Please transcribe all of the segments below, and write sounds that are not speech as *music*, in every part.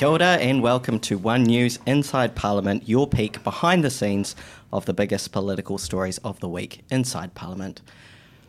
Kia ora and welcome to One News Inside Parliament, your peek behind the scenes of the biggest political stories of the week inside Parliament.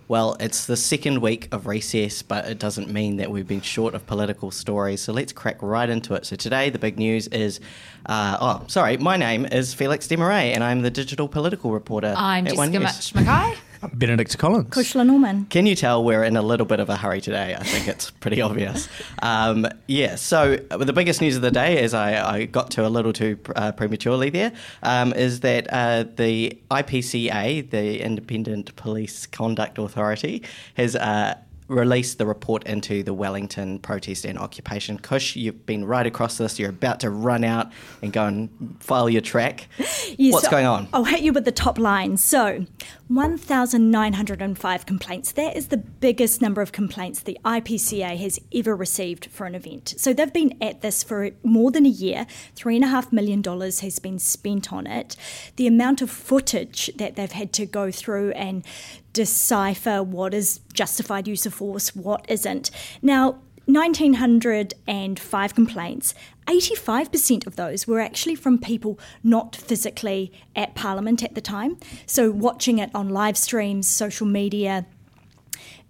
Well, it's the second week of recess, but it doesn't mean that we've been short of political stories. So let's crack right into it. So today, the big news is uh, oh, sorry, my name is Felix Desmarais, and I'm the digital political reporter. I'm at One Jessica News. Mutch *laughs* McKay. Benedict Collins. Cushla Norman. Can you tell we're in a little bit of a hurry today? I think it's pretty obvious. Um, yeah, so uh, the biggest news of the day, as I, I got to a little too uh, prematurely there, um, is that uh, the IPCA, the Independent Police Conduct Authority, has uh, released the report into the Wellington protest and occupation. Kush, you've been right across this. You're about to run out and go and file your track. *laughs* Yes, What's so going on? I'll hit you with the top line. So, 1,905 complaints. That is the biggest number of complaints the IPCA has ever received for an event. So, they've been at this for more than a year. $3.5 million has been spent on it. The amount of footage that they've had to go through and decipher what is justified use of force, what isn't. Now, 1,905 complaints, 85% of those were actually from people not physically at Parliament at the time. So, watching it on live streams, social media,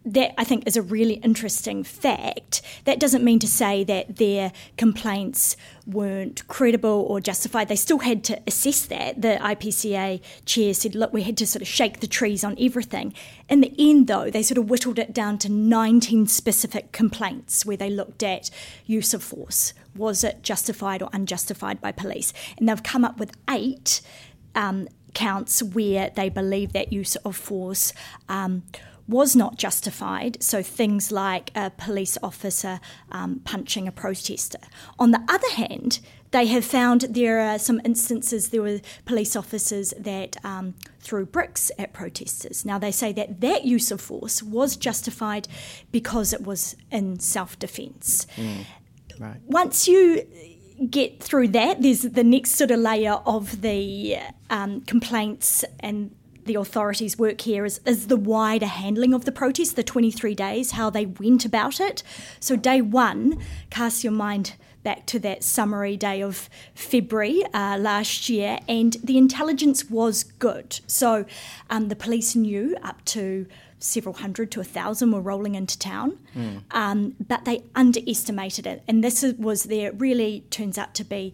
that I think is a really interesting fact. That doesn't mean to say that their complaints weren't credible or justified. They still had to assess that. The IPCA chair said, look, we had to sort of shake the trees on everything. In the end, though, they sort of whittled it down to 19 specific complaints where they looked at use of force. Was it justified or unjustified by police? And they've come up with eight um, counts where they believe that use of force. Um, was not justified. So things like a police officer um, punching a protester. On the other hand, they have found there are some instances there were police officers that um, threw bricks at protesters. Now they say that that use of force was justified because it was in self-defence. Mm, right. Once you get through that, there's the next sort of layer of the um, complaints and the authorities' work here is, is the wider handling of the protest, the 23 days, how they went about it. So, day one, cast your mind back to that summary day of February uh, last year, and the intelligence was good. So, um, the police knew up to several hundred to a thousand were rolling into town, mm. um, but they underestimated it. And this was there, really turns out to be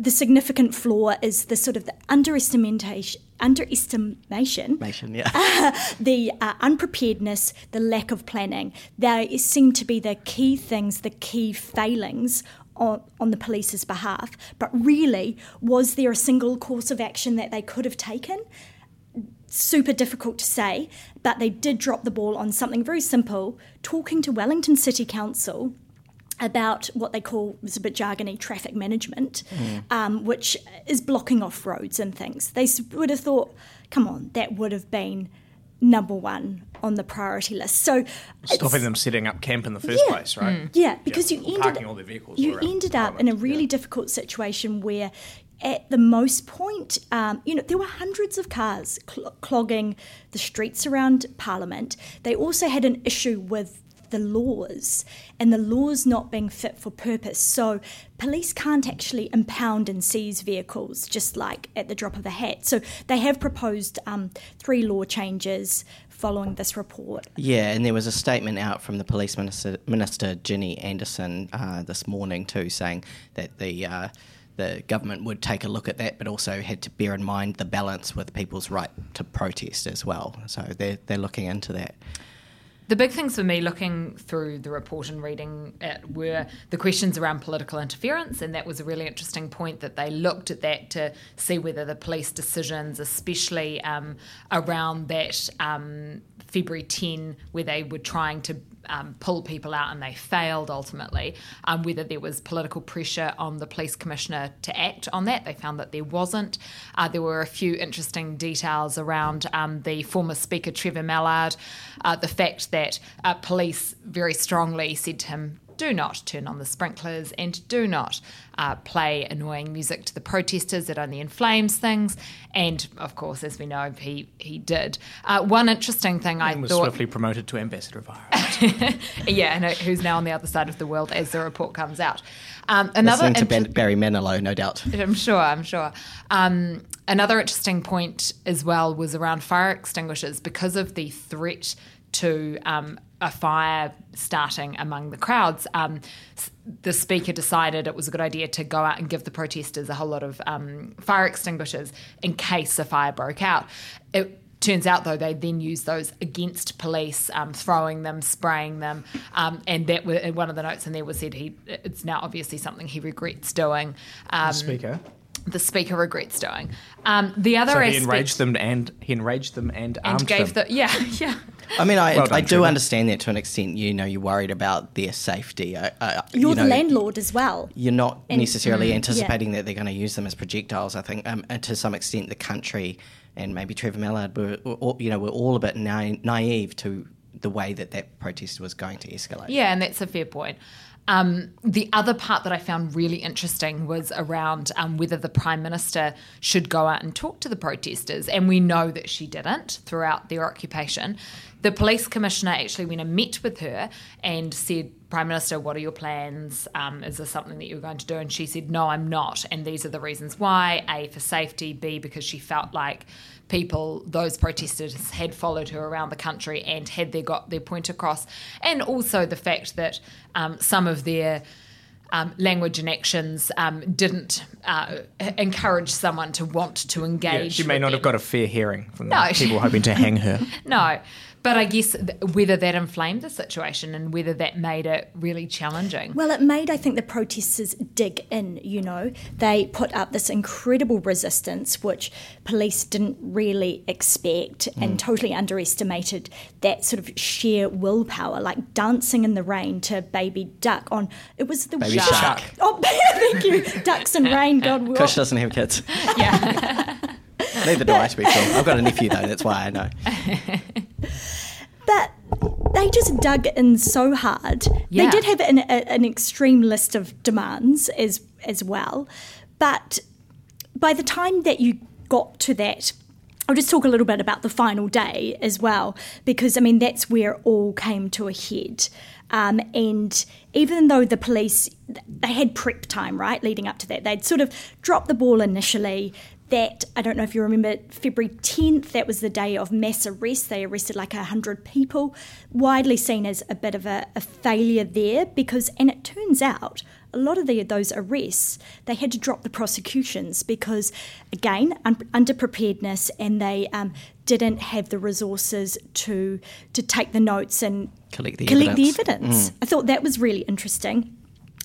the significant flaw is the sort of the underestimation underestimation, yeah. uh, *laughs* the uh, unpreparedness, the lack of planning. They seem to be the key things, the key failings on, on the police's behalf. But really, was there a single course of action that they could have taken? Super difficult to say, but they did drop the ball on something very simple talking to Wellington City Council about what they call, it's a bit jargony, traffic management, mm. um, which is blocking off roads and things. They would have thought, come on, that would have been number one on the priority list. So stopping them setting up camp in the first yeah, place, right? Mm. Yeah, because yeah, you ended all their vehicles you ended up in a really yeah. difficult situation where. At the most point, um, you know, there were hundreds of cars cl- clogging the streets around Parliament. They also had an issue with the laws and the laws not being fit for purpose. So police can't actually impound and seize vehicles just like at the drop of a hat. So they have proposed um, three law changes following this report. Yeah, and there was a statement out from the police minister, minister Ginny Anderson uh, this morning too, saying that the uh, the government would take a look at that, but also had to bear in mind the balance with people's right to protest as well. So they're they're looking into that. The big things for me looking through the report and reading it were the questions around political interference, and that was a really interesting point that they looked at that to see whether the police decisions, especially um, around that um, February 10, where they were trying to um, pull people out and they failed ultimately, um, whether there was political pressure on the police commissioner to act on that. They found that there wasn't. Uh, there were a few interesting details around um, the former Speaker Trevor Mallard, uh, the fact that uh, police very strongly said to him, do not turn on the sprinklers and do not uh, play annoying music to the protesters. It only inflames things. And of course, as we know, he, he did. Uh, one interesting thing I was thought. swiftly promoted to ambassador of *laughs* Ireland. yeah, and who's now on the other side of the world as the report comes out. Um, another Listening to inter- ben, Barry Manilow, no doubt. *laughs* I'm sure, I'm sure. Um, another interesting point as well was around fire extinguishers because of the threat to um, a fire starting among the crowds. Um, the speaker decided it was a good idea to go out and give the protesters a whole lot of um, fire extinguishers in case a fire broke out. It Turns out, though, they then used those against police, um, throwing them, spraying them, um, and that were, one of the notes in there was said he. It's now obviously something he regrets doing. Um, Speaker. the speaker regrets doing. Um, the other So he aspect, enraged them and he enraged them and, and gave them. the yeah *laughs* yeah I mean, I, Well done, I do Trevor. understand that to an extent. You know, you're worried about their safety. Uh, uh, You're you the landlord as well. You're not And- necessarily Mm, anticipating that they're going to use them as projectiles. I think, um, and to some extent, the country and maybe Trevor Mallard were, were all, you know, were all a bit na- naive to the way that that protest was going to escalate. yeah, and that's a fair point. Um, the other part that I found really interesting was around um, whether the Prime Minister should go out and talk to the protesters, and we know that she didn't throughout their occupation. The police commissioner actually went and met with her and said, Prime Minister, what are your plans? Um, is this something that you're going to do? And she said, No, I'm not. And these are the reasons why A, for safety, B, because she felt like people, those protesters, had followed her around the country and had they got their point across. And also the fact that um, some of their um, language and actions um, didn't uh, encourage someone to want to engage. Yeah, she may not them. have got a fair hearing from the No. people hoping to hang her. *laughs* No. But I guess whether that inflamed the situation and whether that made it really challenging. Well, it made, I think, the protesters dig in, you know. They put up this incredible resistance, which police didn't really expect and mm. totally underestimated that sort of sheer willpower, like dancing in the rain to Baby Duck on. It was the Baby worst- Shark. Oh, *laughs* thank you. Ducks and rain, God *laughs* will. Kush doesn't have kids. Yeah. *laughs* Neither do I, to be sure. I've got a nephew though. That's why I know. But they just dug in so hard. Yeah. They did have an, a, an extreme list of demands as as well, but by the time that you got to that. I'll just talk a little bit about the final day as well, because I mean that's where it all came to a head. Um, and even though the police they had prep time right leading up to that, they'd sort of dropped the ball initially that I don't know if you remember February 10th, that was the day of mass arrest. They arrested like 100 people, widely seen as a bit of a, a failure there because, and it turns out a lot of the, those arrests, they had to drop the prosecutions because, again, un- underpreparedness and they um, didn't have the resources to, to take the notes and Collect the collect evidence. the evidence. I thought that was really interesting.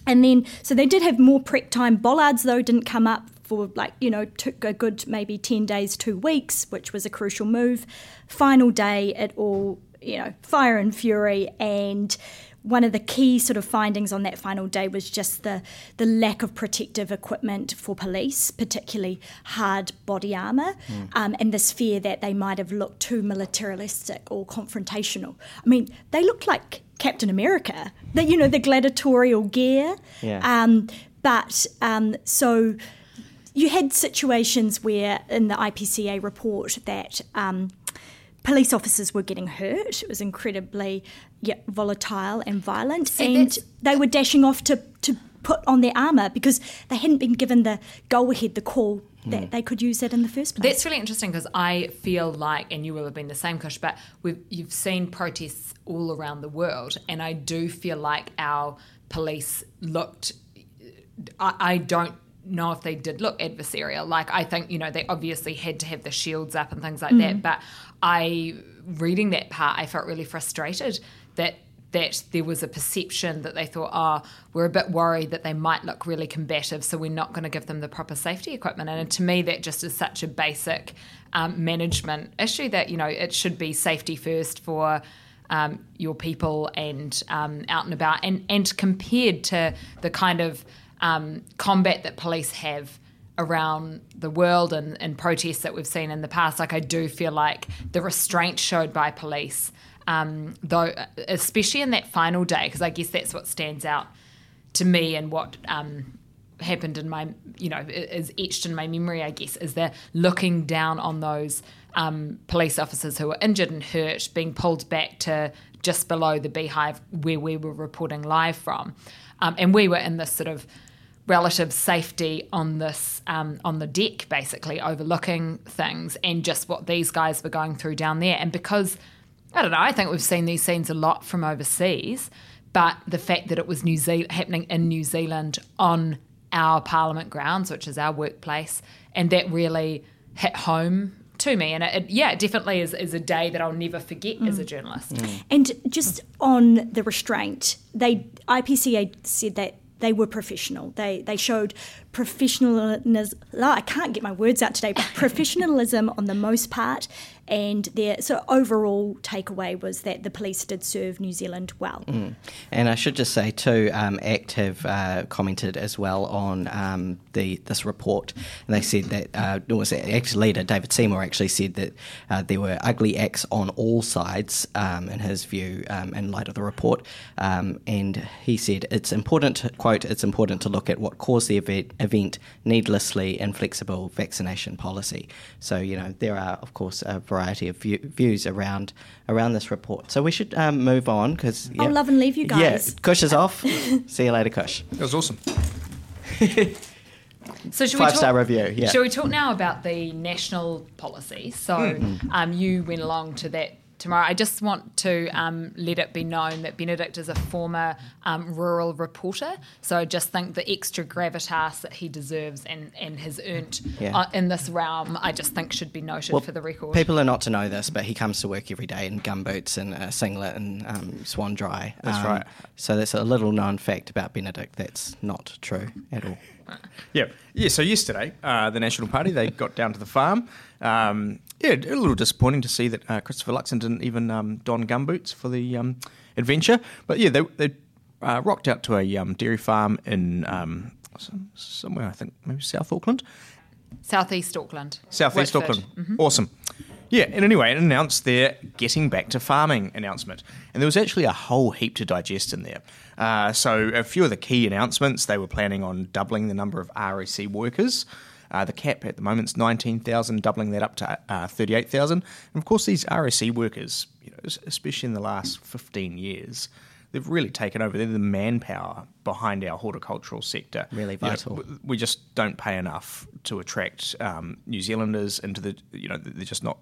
And then, so they did have more prep time. Bollards, though, didn't come up for like, you know, took a good maybe 10 days, two weeks, which was a crucial move. Final day, it all, you know, fire and fury. And one of the key sort of findings on that final day was just the, the lack of protective equipment for police, particularly hard body armour, um, and this fear that they might have looked too militaristic or confrontational. I mean, they looked like Captain America, the, you know, the gladiatorial gear. Yeah. Um, but um, so you had situations where in the IPCA report that um, police officers were getting hurt. It was incredibly yeah, volatile and violent, See, and they were dashing off to to put on their armour because they hadn't been given the go ahead, the call that they could use that in the first place. That's really interesting because I feel like, and you will have been the same, Kush, but we've, you've seen protests all around the world, and I do feel like our police looked. I, I don't know if they did look adversarial. Like I think you know they obviously had to have the shields up and things like that, but I reading that part, I felt really frustrated that that there was a perception that they thought, oh, we're a bit worried that they might look really combative, so we're not going to give them the proper safety equipment. And to me, that just is such a basic um, management issue that, you know, it should be safety first for um, your people and um, out and about. And, and compared to the kind of um, combat that police have around the world and, and protests that we've seen in the past, like I do feel like the restraint showed by police um, though, especially in that final day, because I guess that's what stands out to me and what um, happened in my, you know, is etched in my memory, I guess, is they're looking down on those um, police officers who were injured and hurt, being pulled back to just below the beehive where we were reporting live from. Um, and we were in this sort of relative safety on this um, on the deck, basically overlooking things, and just what these guys were going through down there. And because I don't know, I think we've seen these scenes a lot from overseas, but the fact that it was New Zealand happening in New Zealand on our Parliament grounds, which is our workplace, and that really hit home to me. And it, it, yeah, it definitely is, is a day that I'll never forget as a journalist. And just on the restraint, they IPCA said that they were professional. They they showed professionalism. I can't get my words out today, but professionalism on the most part. And their so overall takeaway was that the police did serve New Zealand well. And I should just say too, um, ACT have uh, commented as well on um, the this report, and they said that uh, was ACT leader David Seymour actually said that uh, there were ugly acts on all sides, um, in his view, um, in light of the report, um, and he said it's important to quote it's important to look at what caused the event, event needlessly inflexible vaccination policy. So you know there are of course a variety of view, views around around this report. So we should um, move on because I'll love and leave you guys. Yeah, Kush is off. *laughs* See you later, Kush. That was awesome. So should Five we talk, star review. Yeah. Shall we talk now about the national policy? So um, you went along to that tomorrow. I just want to um, let it be known that Benedict is a former um, rural reporter. So I just think the extra gravitas that he deserves and, and has earned Yeah. uh, in this realm, I just think should be noted for the record. People are not to know this, but he comes to work every day in gumboots and a singlet and um, swan dry. That's Um, right. So that's a little known fact about Benedict that's not true at all. Yeah, yeah. So yesterday, uh, the National Party they got down to the farm. Um, yeah, a little disappointing to see that uh, Christopher Luxon didn't even um, don gumboots for the um, adventure. But yeah, they they uh, rocked out to a um, dairy farm in um, some, somewhere I think maybe South Auckland, Southeast Auckland. Southeast Whitford. Auckland. Awesome. Yeah, and anyway, it announced their getting back to farming announcement. And there was actually a whole heap to digest in there. Uh, so, a few of the key announcements they were planning on doubling the number of RSE workers. Uh, the cap at the moment is 19,000, doubling that up to uh, 38,000. And of course, these RSE workers, you know, especially in the last 15 years, they've really taken over. They're the manpower behind our horticultural sector. Really You know, vital. we just don't pay enough to attract um, New Zealanders into the. You know, they're just not.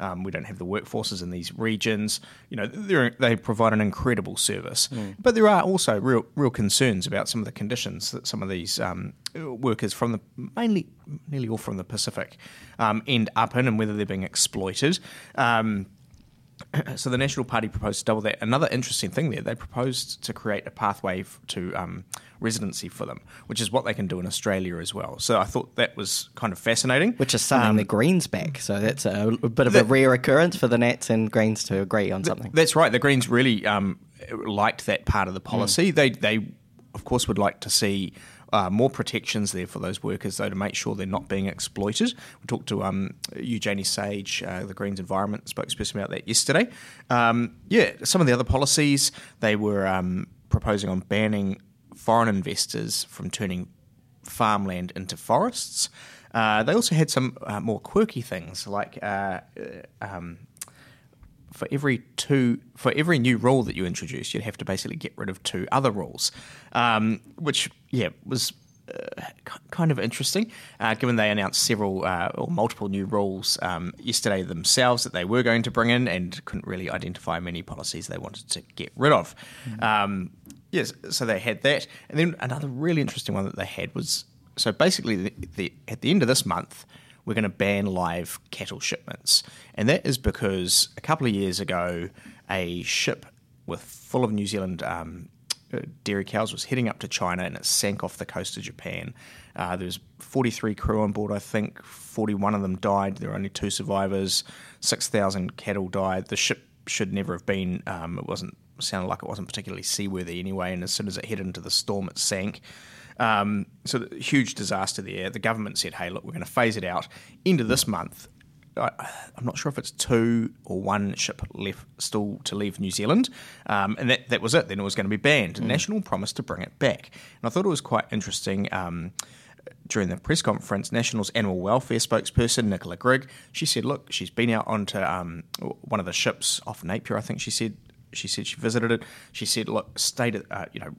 Um, we don't have the workforces in these regions. You know, they're, provide an incredible service, but there are also real, real concerns about some of the conditions that some of these um, workers from the mainly, nearly all from the Pacific, um, end up in, and whether they're being exploited. Um, *clears throat* so the National Party proposed to double that. Another interesting thing there, they proposed to create a pathway f- to um, residency for them, which is what they can do in Australia as well. So I thought that was kind of fascinating. Which is saying the Greens back. So that's a, a bit of a rare occurrence for the Nats and Greens to agree on something. That's right. The Greens really um, liked that part of the policy. They, they, of course, would like to see uh, more protections there for those workers, though, to make sure they're not being exploited. We talked to um, Eugenie Sage, uh, the Greens Environment spokesperson, about that yesterday. Um, yeah, some of the other policies they were um, proposing on banning foreign investors from turning farmland into forests. Uh, they also had some uh, more quirky things like uh, uh, um, for every two for every new rule that you introduce, you'd have to basically get rid of two other rules, um, which yeah was. Uh, kind of interesting, uh, given they announced several uh, or multiple new rules um, yesterday themselves that they were going to bring in, and couldn't really identify many policies they wanted to get rid of. Um, yes, so they had that, and then another really interesting one that they had was so basically the, the, at the end of this month, we're going to ban live cattle shipments. And that is because a couple of years ago, a ship with full of New Zealand um, uh, dairy cows was heading up to China and it sank off the coast of Japan. Uh, there was 43 crew on board, I think. 41 of them died. There were only two survivors. 6,000 cattle died. The ship should never have been. Um, it wasn't sounded like it wasn't particularly seaworthy anyway. And as soon as it headed into the storm, it sank. Um, so the huge disaster there. The government said, "Hey, look, we're going to phase it out. End of this month, I, I'm not sure if it's two or one ship left still to leave New Zealand, um, and that that was it. Then it was going to be banned. National promised to bring it back, and I thought it was quite interesting. Um, during the press conference, National's animal welfare spokesperson Nicola Grigg, she said, "Look, she's been out onto um, one of the ships off Napier. I think she said she said she visited it. She said, look, stated, uh, you know,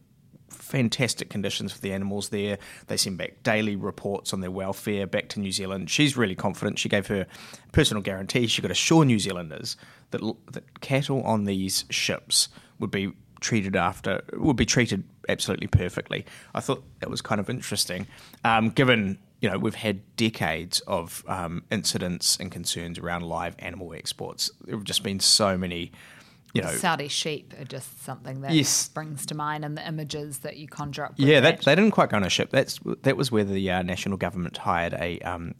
fantastic conditions for the animals there. They send back daily reports on their welfare back to New Zealand. She's really confident. She gave her personal guarantee. She could assure New Zealanders that that cattle on these ships would be treated after would be treated absolutely perfectly. I thought that was kind of interesting, um, given you know we've had decades of um, incidents and concerns around live animal exports. There have just been so many you know, Saudi sheep are just something that Yes. springs to mind, and the images that you conjure up. Yeah, that. that, they didn't quite go on a ship. That's that was where the uh, national government hired a um,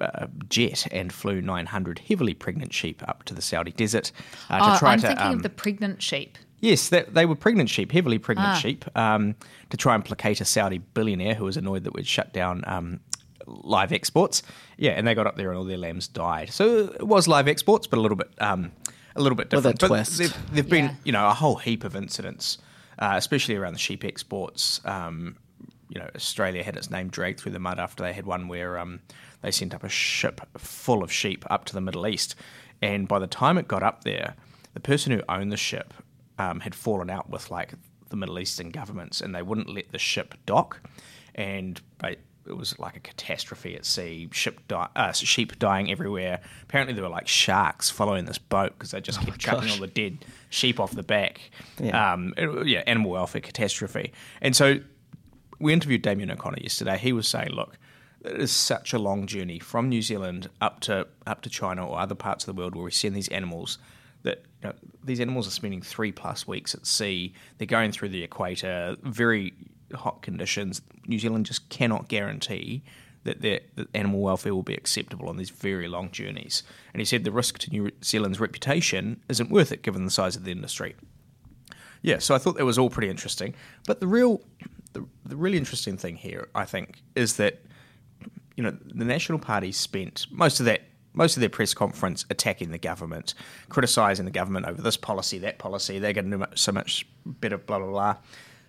uh, jet and flew 900 heavily pregnant sheep up to the Saudi desert uh, to Oh, try I'm to. thinking um, of the pregnant sheep. Yes, that, they were pregnant sheep, heavily pregnant Ah. sheep, um, to try and placate a Saudi billionaire who was annoyed that we'd shut down um, live exports. Yeah, and they got up there and all their lambs died. So it was live exports, but a little bit, um, a little bit With a different. But twist. There've, there've been, Yeah. you know, a whole heap of incidents, uh, especially around the sheep exports. Um, you know, Australia had its name dragged through the mud after they had one where um, they sent up a ship full of sheep up to the Middle East, and by the time it got up there, the person who owned the ship um, had fallen out with like the Middle Eastern governments, and they wouldn't let the ship dock, and ba- it was like a catastrophe at sea. Ship di- uh, sheep dying everywhere. Apparently, there were like sharks following this boat because they just kept chucking all the dead sheep off the back. Yeah. Um, it- yeah, animal welfare catastrophe. And so we interviewed Damien O'Connor yesterday. He was saying, look, it is such a long journey from New Zealand up to up to China or other parts of the world where we send these animals. That you know, these animals are spending three plus weeks at sea. They're going through the equator, very hot conditions. New Zealand just cannot guarantee that, that animal welfare will be acceptable on these very long journeys. And he said the risk to New Zealand's reputation isn't worth it given the size of the industry. Yeah, so I thought that was all pretty interesting. But the real, the, the really interesting thing here, I think, is that you know the National Party spent most of that most of their press conference attacking the government, criticising the government over this policy, that policy. They're going to do so much better, blah blah blah.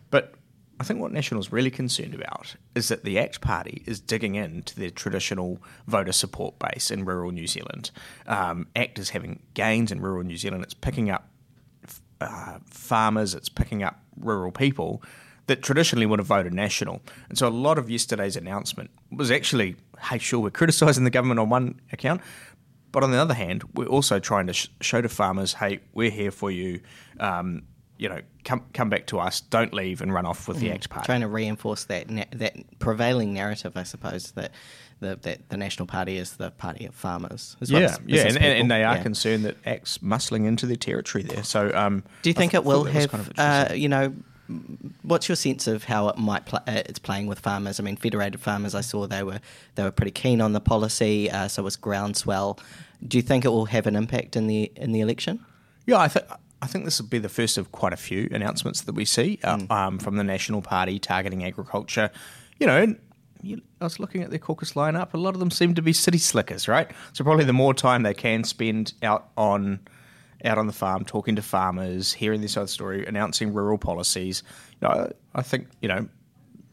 But I think what National's really concerned about is that the ACT Party is digging into their traditional voter support base in rural New Zealand. Um, ACT is having gains in rural New Zealand. It's picking up uh, farmers, it's picking up rural people that traditionally would have voted national. And so a lot of yesterday's announcement was actually, hey, sure, we're criticising the government on one account, but on the other hand, we're also trying to sh- show to farmers, hey, we're here for you. Um, you know, come come back to us. Don't leave and run off with the ACT Party. trying to reinforce that na- that prevailing narrative, I suppose that the that the National Party is the party of farmers. as well Yeah, yeah, and, and, and they are Yeah. concerned that ACT's muscling into their territory there. So, um, Do you think th- it will have, kind of uh, you know, what's your sense of how it might pl- uh, it's playing with farmers? I mean, Federated Farmers, I saw they were they were pretty keen on the policy, uh, so it was groundswell. Do you think it will have an impact in the in the election? Yeah, I think I think this will be the first of quite a few announcements that we see uh, Hmm. um, from the National Party targeting agriculture. You know, you, I was looking at their caucus lineup. A lot of them seem to be city slickers, right? So probably the more time they can spend out on out on the farm, talking to farmers, hearing this other story, announcing rural policies. You know, I I think you know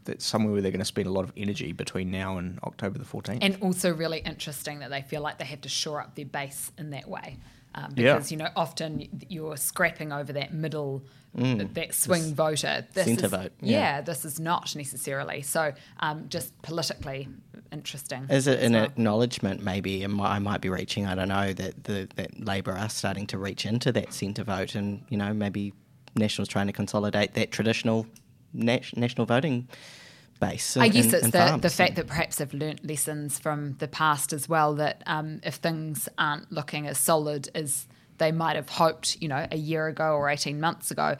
that's somewhere where they're going to spend a lot of energy between now and October the fourteenth. And also really interesting that they feel like they have to shore up their base in that way. Um, Yeah. because you know often you're scrapping over that middle that swing voter This centre is- vote, yeah. yeah. this is not necessarily so um, just politically interesting Is it an well. acknowledgement, maybe, and I might be reaching, I don't know, that the, that Labor are starting to reach into that centre vote and, you know, maybe National's trying to consolidate that traditional nat- national voting base. I in- guess in- it's in the, the fact that perhaps they've learnt lessons from the past as well. That um, if things aren't looking as solid as they might have hoped, you know, a year ago or eighteen months ago,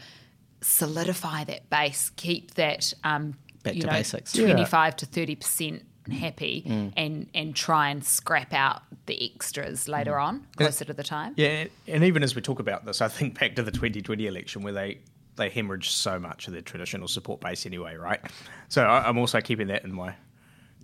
solidify that base, keep that um, Back you to know, basics. Yeah. twenty-five to thirty percent happy, Mm. and and try and scrap out the extras later Mm. on, closer to the time. Yeah, and even as we talk about this, I think back to the 2020 election where they they hemorrhaged so much of their traditional support base anyway, right? So I, I'm also keeping that in my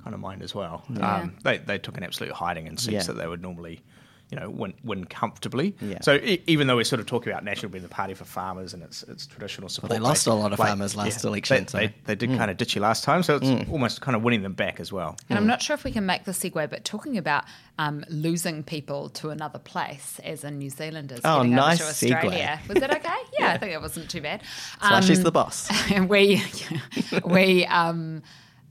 kind of mind as well. Yeah. Um, they they took an absolute hiding in seats Yeah. that they would normally. You know, win, win comfortably. Yeah. So e- even though we're sort of talking about National being the party for farmers and its its traditional support, they lost base, a lot of farmers last election, They, so- they, they did kind of ditch you last time, so it's almost kind of winning them back as well. And I'm not sure if we can make the segue, but talking about um, losing people to another place, as in New Zealanders Oh, getting nice over to Australia. Was that okay? *laughs* Yeah, I think it wasn't too bad. That's why she's Um, the boss. and *laughs* we *laughs* we um,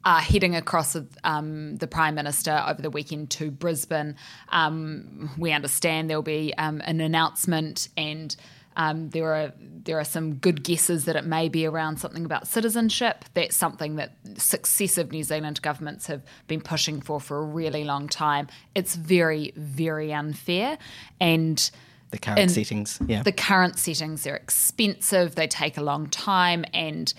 are heading across with um, the Prime Minister over the weekend to Brisbane. Um, we understand there'll be um, an announcement and. Um, there are there are some good guesses that it may be around something about citizenship. That's something that successive New Zealand governments have been pushing for for a really long time. It's very very unfair, and The current settings, yeah. The current settings are expensive, they take a long time, and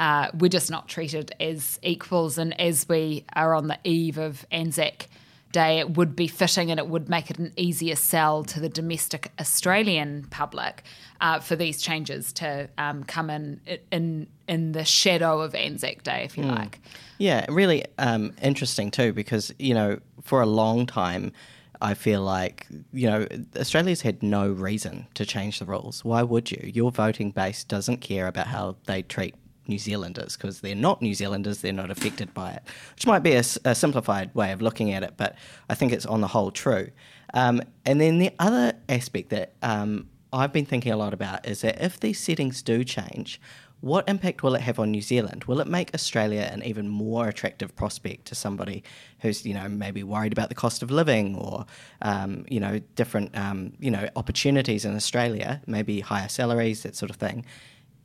uh, we're just not treated as equals. And as we are on the eve of Anzac Day, it would be fitting and it would make it an easier sell to the domestic Australian public uh, for these changes to um, come in, in in the shadow of Anzac Day, if you like. Yeah, really um, interesting too, because you know, for a long time, I feel like you know Australia's had no reason to change the rules. Why would you? Your voting base doesn't care about how they treat New Zealanders because they're not New Zealanders. They're not affected by it, which might be a simplified way of looking at it, but I think it's on the whole true. Um, and then the other aspect that um, I've been thinking a lot about is that if these settings do change, what impact will it have on New Zealand? Will it make Australia an even more attractive prospect to somebody who's, you know, maybe worried about the cost of living or, um, you know, different, um, you know, opportunities in Australia, maybe higher salaries, that sort of thing?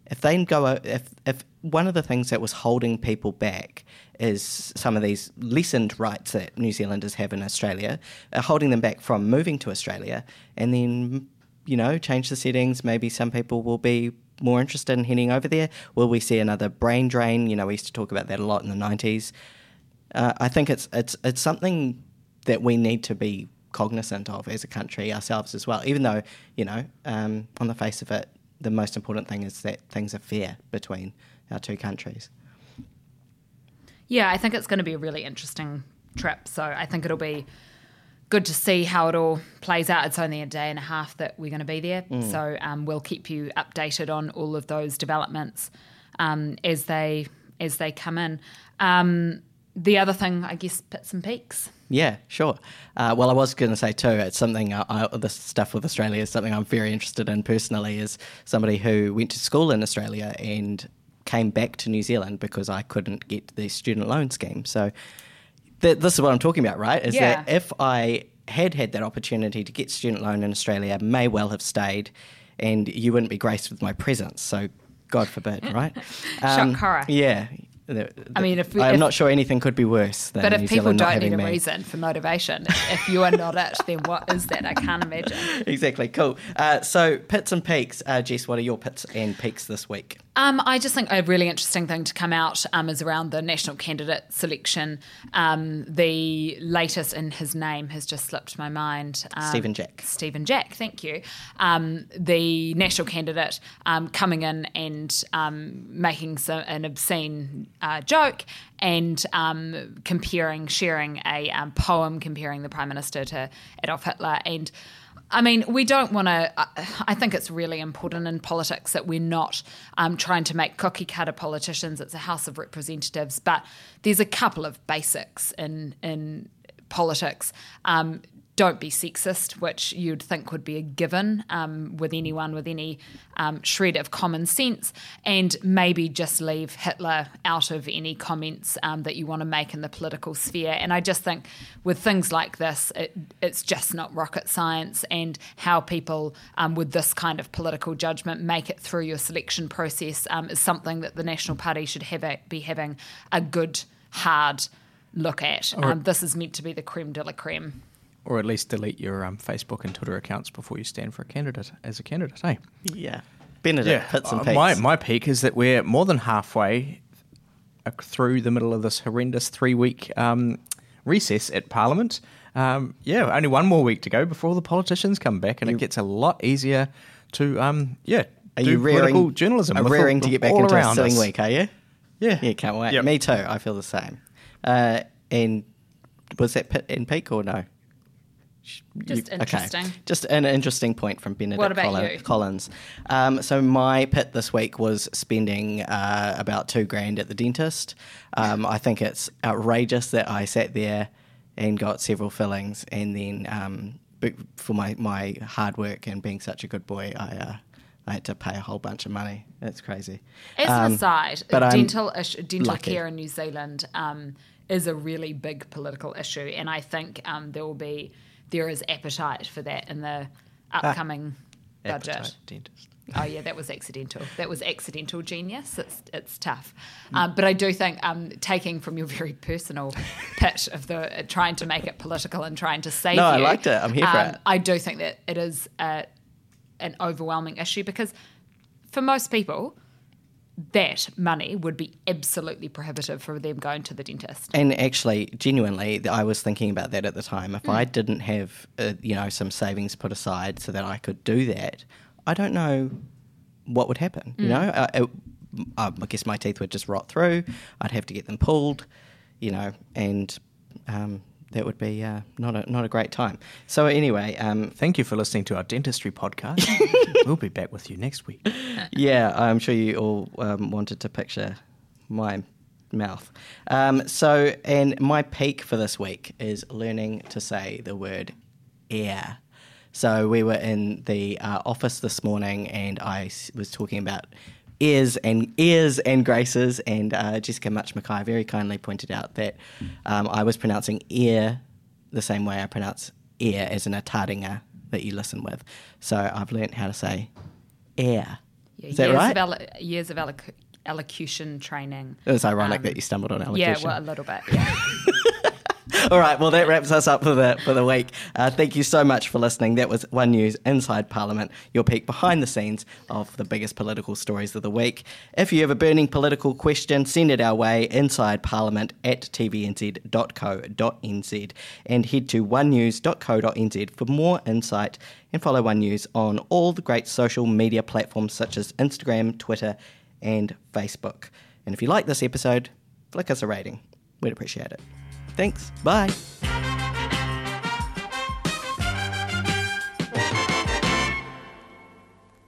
If they go, if if one of the things that was holding people back is some of these lessened rights that New Zealanders have in Australia, are holding them back from moving to Australia, and then you know, change the settings. Maybe some people will be more interested in heading over there. Will we see another brain drain? You know, we used to talk about that a lot in the nineties. Uh, I think it's it's it's something that we need to be cognizant of as a country ourselves as well. Even though you know, um, on the face of it, the most important thing is that things are fair between our two countries. Yeah, I think it's going to be a really interesting trip. So I think it'll be good to see how it all plays out. It's only a day and a half that we're going to be there. So um, we'll keep you updated on all of those developments um, as they as they come in. Um, the other thing, I guess, pits and peaks. Yeah, sure. Uh, well, I was going to say too, it's something, I, I, this stuff with Australia is something I'm very interested in personally, as somebody who went to school in Australia and came back to New Zealand because I couldn't get the student loan scheme. So th- this is what I'm talking about, right? Is Yeah. that if I had had that opportunity to get student loan in Australia, may well have stayed and you wouldn't be graced with my presence. So God forbid, right? Um, *laughs* Shock horror. Yeah. I mean, if we- I'm if- not sure anything could be worse than But if New people Zealand don't need a reason for motivation, if you are not it, then what is that? I can't imagine. *laughs* exactly. Cool. Uh, so, pits and peaks. Uh, Jess, what are your pits and peaks this week? Um, I just think a really interesting thing to come out um, is around the national candidate selection. Um, the latest in his name has just slipped my mind. Um, Stephen Jack. Stephen Jack, thank you. Um, the national candidate um, coming in and um, making some, an obscene uh, joke and um, comparing, sharing a um, poem comparing the Prime Minister to Adolf Hitler. And I mean, we don't want to. I think it's really important in politics that we're not um, trying to make cookie cutter politicians. It's a House of Representatives, but there's a couple of basics in in politics. Um, don't be sexist, which you'd think would be a given um, with anyone with any um, shred of common sense, and maybe just leave Hitler out of any comments um, that you want to make in the political sphere. And I just think with things like this, it, it's just not rocket science, and how people um, with this kind of political judgment make it through your selection process um, is something that the National Party should have a, be having a good, hard look at. Um, this is meant to be the creme de la creme. Or at least delete your um, Facebook and Twitter accounts before you stand for a candidate as a candidate, hey? Yeah. Benedict, pits and uh, peaks. my, my peak is that we're more than halfway uh, through the middle of this horrendous three week um, recess at Parliament. Um, yeah, only one more week to go before the politicians come back, and it gets a lot easier to, um, yeah, are do you political rearing, journalism. Are rearing all- to get back into a sitting us. week, are you? Yeah. Yeah, can't wait. Yep. Me too. I feel the same. Uh, and was that pit and peak or no? Just interesting. Just an interesting point from Benedict What about Colli- you? Collins. Um, so my pit this week was spending uh, about two grand at the dentist. Um, I think it's outrageous that I sat there and got several fillings, and then um, for my, my hard work and being such a good boy, I uh, I had to pay a whole bunch of money. It's crazy. As Um, an aside, but dental ish, dental lucky. care in New Zealand um, is a really big political issue, and I think um, there will be there is appetite for that in the upcoming budget. Dentist. Oh yeah, that was accidental. That was accidental genius. It's it's tough, um, but I do think um, taking from your very personal pitch of the uh, trying to make it political and trying to save No, I liked it. I'm here for um, it. I do think that it is a, an overwhelming issue because for most people, that money would be absolutely prohibitive for them going to the dentist. And actually, genuinely, I was thinking about that at the time. If Mm. I didn't have, uh, you know, some savings put aside so that I could do that, I don't know what would happen. You Mm. know, uh, it, um, I guess my teeth would just rot through. I'd have to get them pulled, you know, and um, that would be uh, not a not a great time. So anyway, um, Thank you for listening to our dentistry podcast. *laughs* we'll be back with you next week. yeah, I'm sure you all um, wanted to picture my mouth. Um, so, and my peak for this week is learning to say the word air. So, we were in the uh, office this morning, and I was talking about ears and ears and graces, and uh, Jessica Mutch McKay very kindly pointed out that um, I was pronouncing ear the same way I pronounce ear as in a taringa that you listen with. So, I've learnt how to say air. Yeah, Is that years right? Of years of eloc- elocution training. It was ironic Um, that you stumbled on elocution. Yeah, well, a little bit. Yeah. *laughs* *laughs* All right, well, that wraps us up for the for the week. Uh, thank you so much for listening. That was One News Inside Parliament, your peek behind the scenes of the biggest political stories of the week. If you have a burning political question, send it our way inside parliament at tvnz.co.nz and head to onenews.co.nz for more insight and follow One News on all the great social media platforms such as Instagram, Twitter, and Facebook. And if you like this episode, flick us a rating. We'd appreciate it. Thanks. Bye.